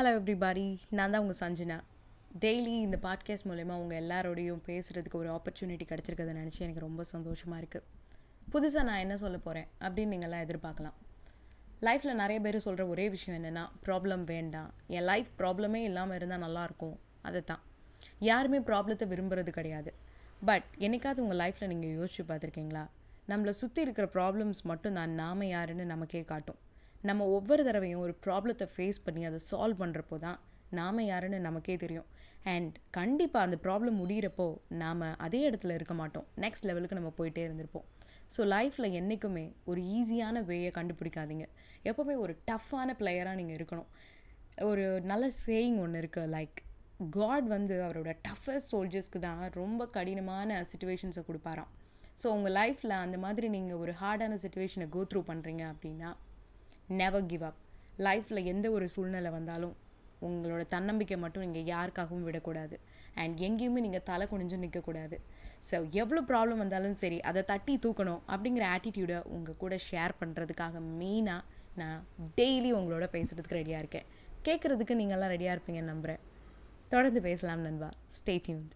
Hello everybody நான் தான் உங்கள் சஞ்சனா. டெய்லி இந்த பாட்காஸ்ட் மூலயமா உங்கள் எல்லாரோடையும் பேசுகிறதுக்கு ஒரு ஆப்பர்ச்சுனிட்டி கிடச்சிருக்கதை நினச்சி எனக்கு ரொம்ப சந்தோஷமாக இருக்குது புதுசாக நான் என்ன சொல்ல போகிறேன் அப்படின்னு நீங்கள்லாம் எதிர்பார்க்கலாம். லைஃப்பில் நிறைய பேர் சொல்கிற ஒரே விஷயம் என்னென்னா ப்ராப்ளம் வேண்டாம். என் லைஃப் ப்ராப்ளமே இல்லாமல் இருந்தால் நல்லாயிருக்கும் அதை தான் யாருமே ப்ராப்ளத்தை விரும்புறது கிடையாது. பட் என்னைக்காவது உங்கள் லைஃப்பில் நீங்கள் யோசிச்சு பார்த்துருக்கீங்களா? நம்மளை சுற்றி இருக்கிற ப்ராப்ளம்ஸ் மட்டும் நான் நாம யாருன்னு நமக்கே காட்டும். நம்ம ஒவ்வொரு தடவையும் ஒரு ப்ராப்ளத்தை ஃபேஸ் பண்ணி அதை சால்வ் பண்ணுறப்போ தான் நாம் யாருன்னு நமக்கே தெரியும். அண்ட் கண்டிப்பாக அந்த ப்ராப்ளம் முடிகிறப்போ நாம் அதே இடத்துல இருக்க மாட்டோம். நெக்ஸ்ட் லெவலுக்கு நம்ம போயிட்டே இருந்திருப்போம். ஸோ லைஃப்பில் என்றைக்குமே ஒரு ஈஸியான வேயை கண்டுபிடிக்காதீங்க. எப்போவுமே ஒரு டஃப்பான பிளேயராக நீங்கள் இருக்கணும். ஒரு நல்ல சேயிங் ஒன்று இருக்குது லைக் காட் வந்து அவரோட டஃபஸ்ட் சோல்ஜர்ஸ்க்கு தான் ரொம்ப கடினமான சுச்சுவேஷன்ஸை கொடுப்பாராம். ஸோ உங்கள் லைஃப்பில் அந்த மாதிரி நீங்கள் ஒரு ஹார்டான சுச்சுவேஷனை கோ த்ரூ பண்ணுறீங்க அப்படின்னா நெவர் கிவ் அப் லைஃப்பில் எந்த ஒரு சூழ்நிலை வந்தாலும் உங்களோட தன்னம்பிக்கை மட்டும் நீங்கள் யாருக்காகவும் விடக்கூடாது. அண்ட் எங்கேயுமே நீங்கள் தலை குனிஞ்சு நிற்கக்கூடாது ஸோ எவ்வளோ ப்ராப்ளம் வந்தாலும் சரி அதை தட்டி தூக்கணும் அப்படிங்கிற ஆட்டிடியூடை உங்கள் கூட ஷேர் பண்ணுறதுக்காக மெயினாக நான் டெய்லி உங்களோட பேசுகிறதுக்கு ரெடியாக இருக்கேன். கேட்குறதுக்கு நீங்கள்லாம் ரெடியாக இருப்பீங்க நம்புகிறேன் தொடர்ந்து பேசலாம் நண்பா. Stay tuned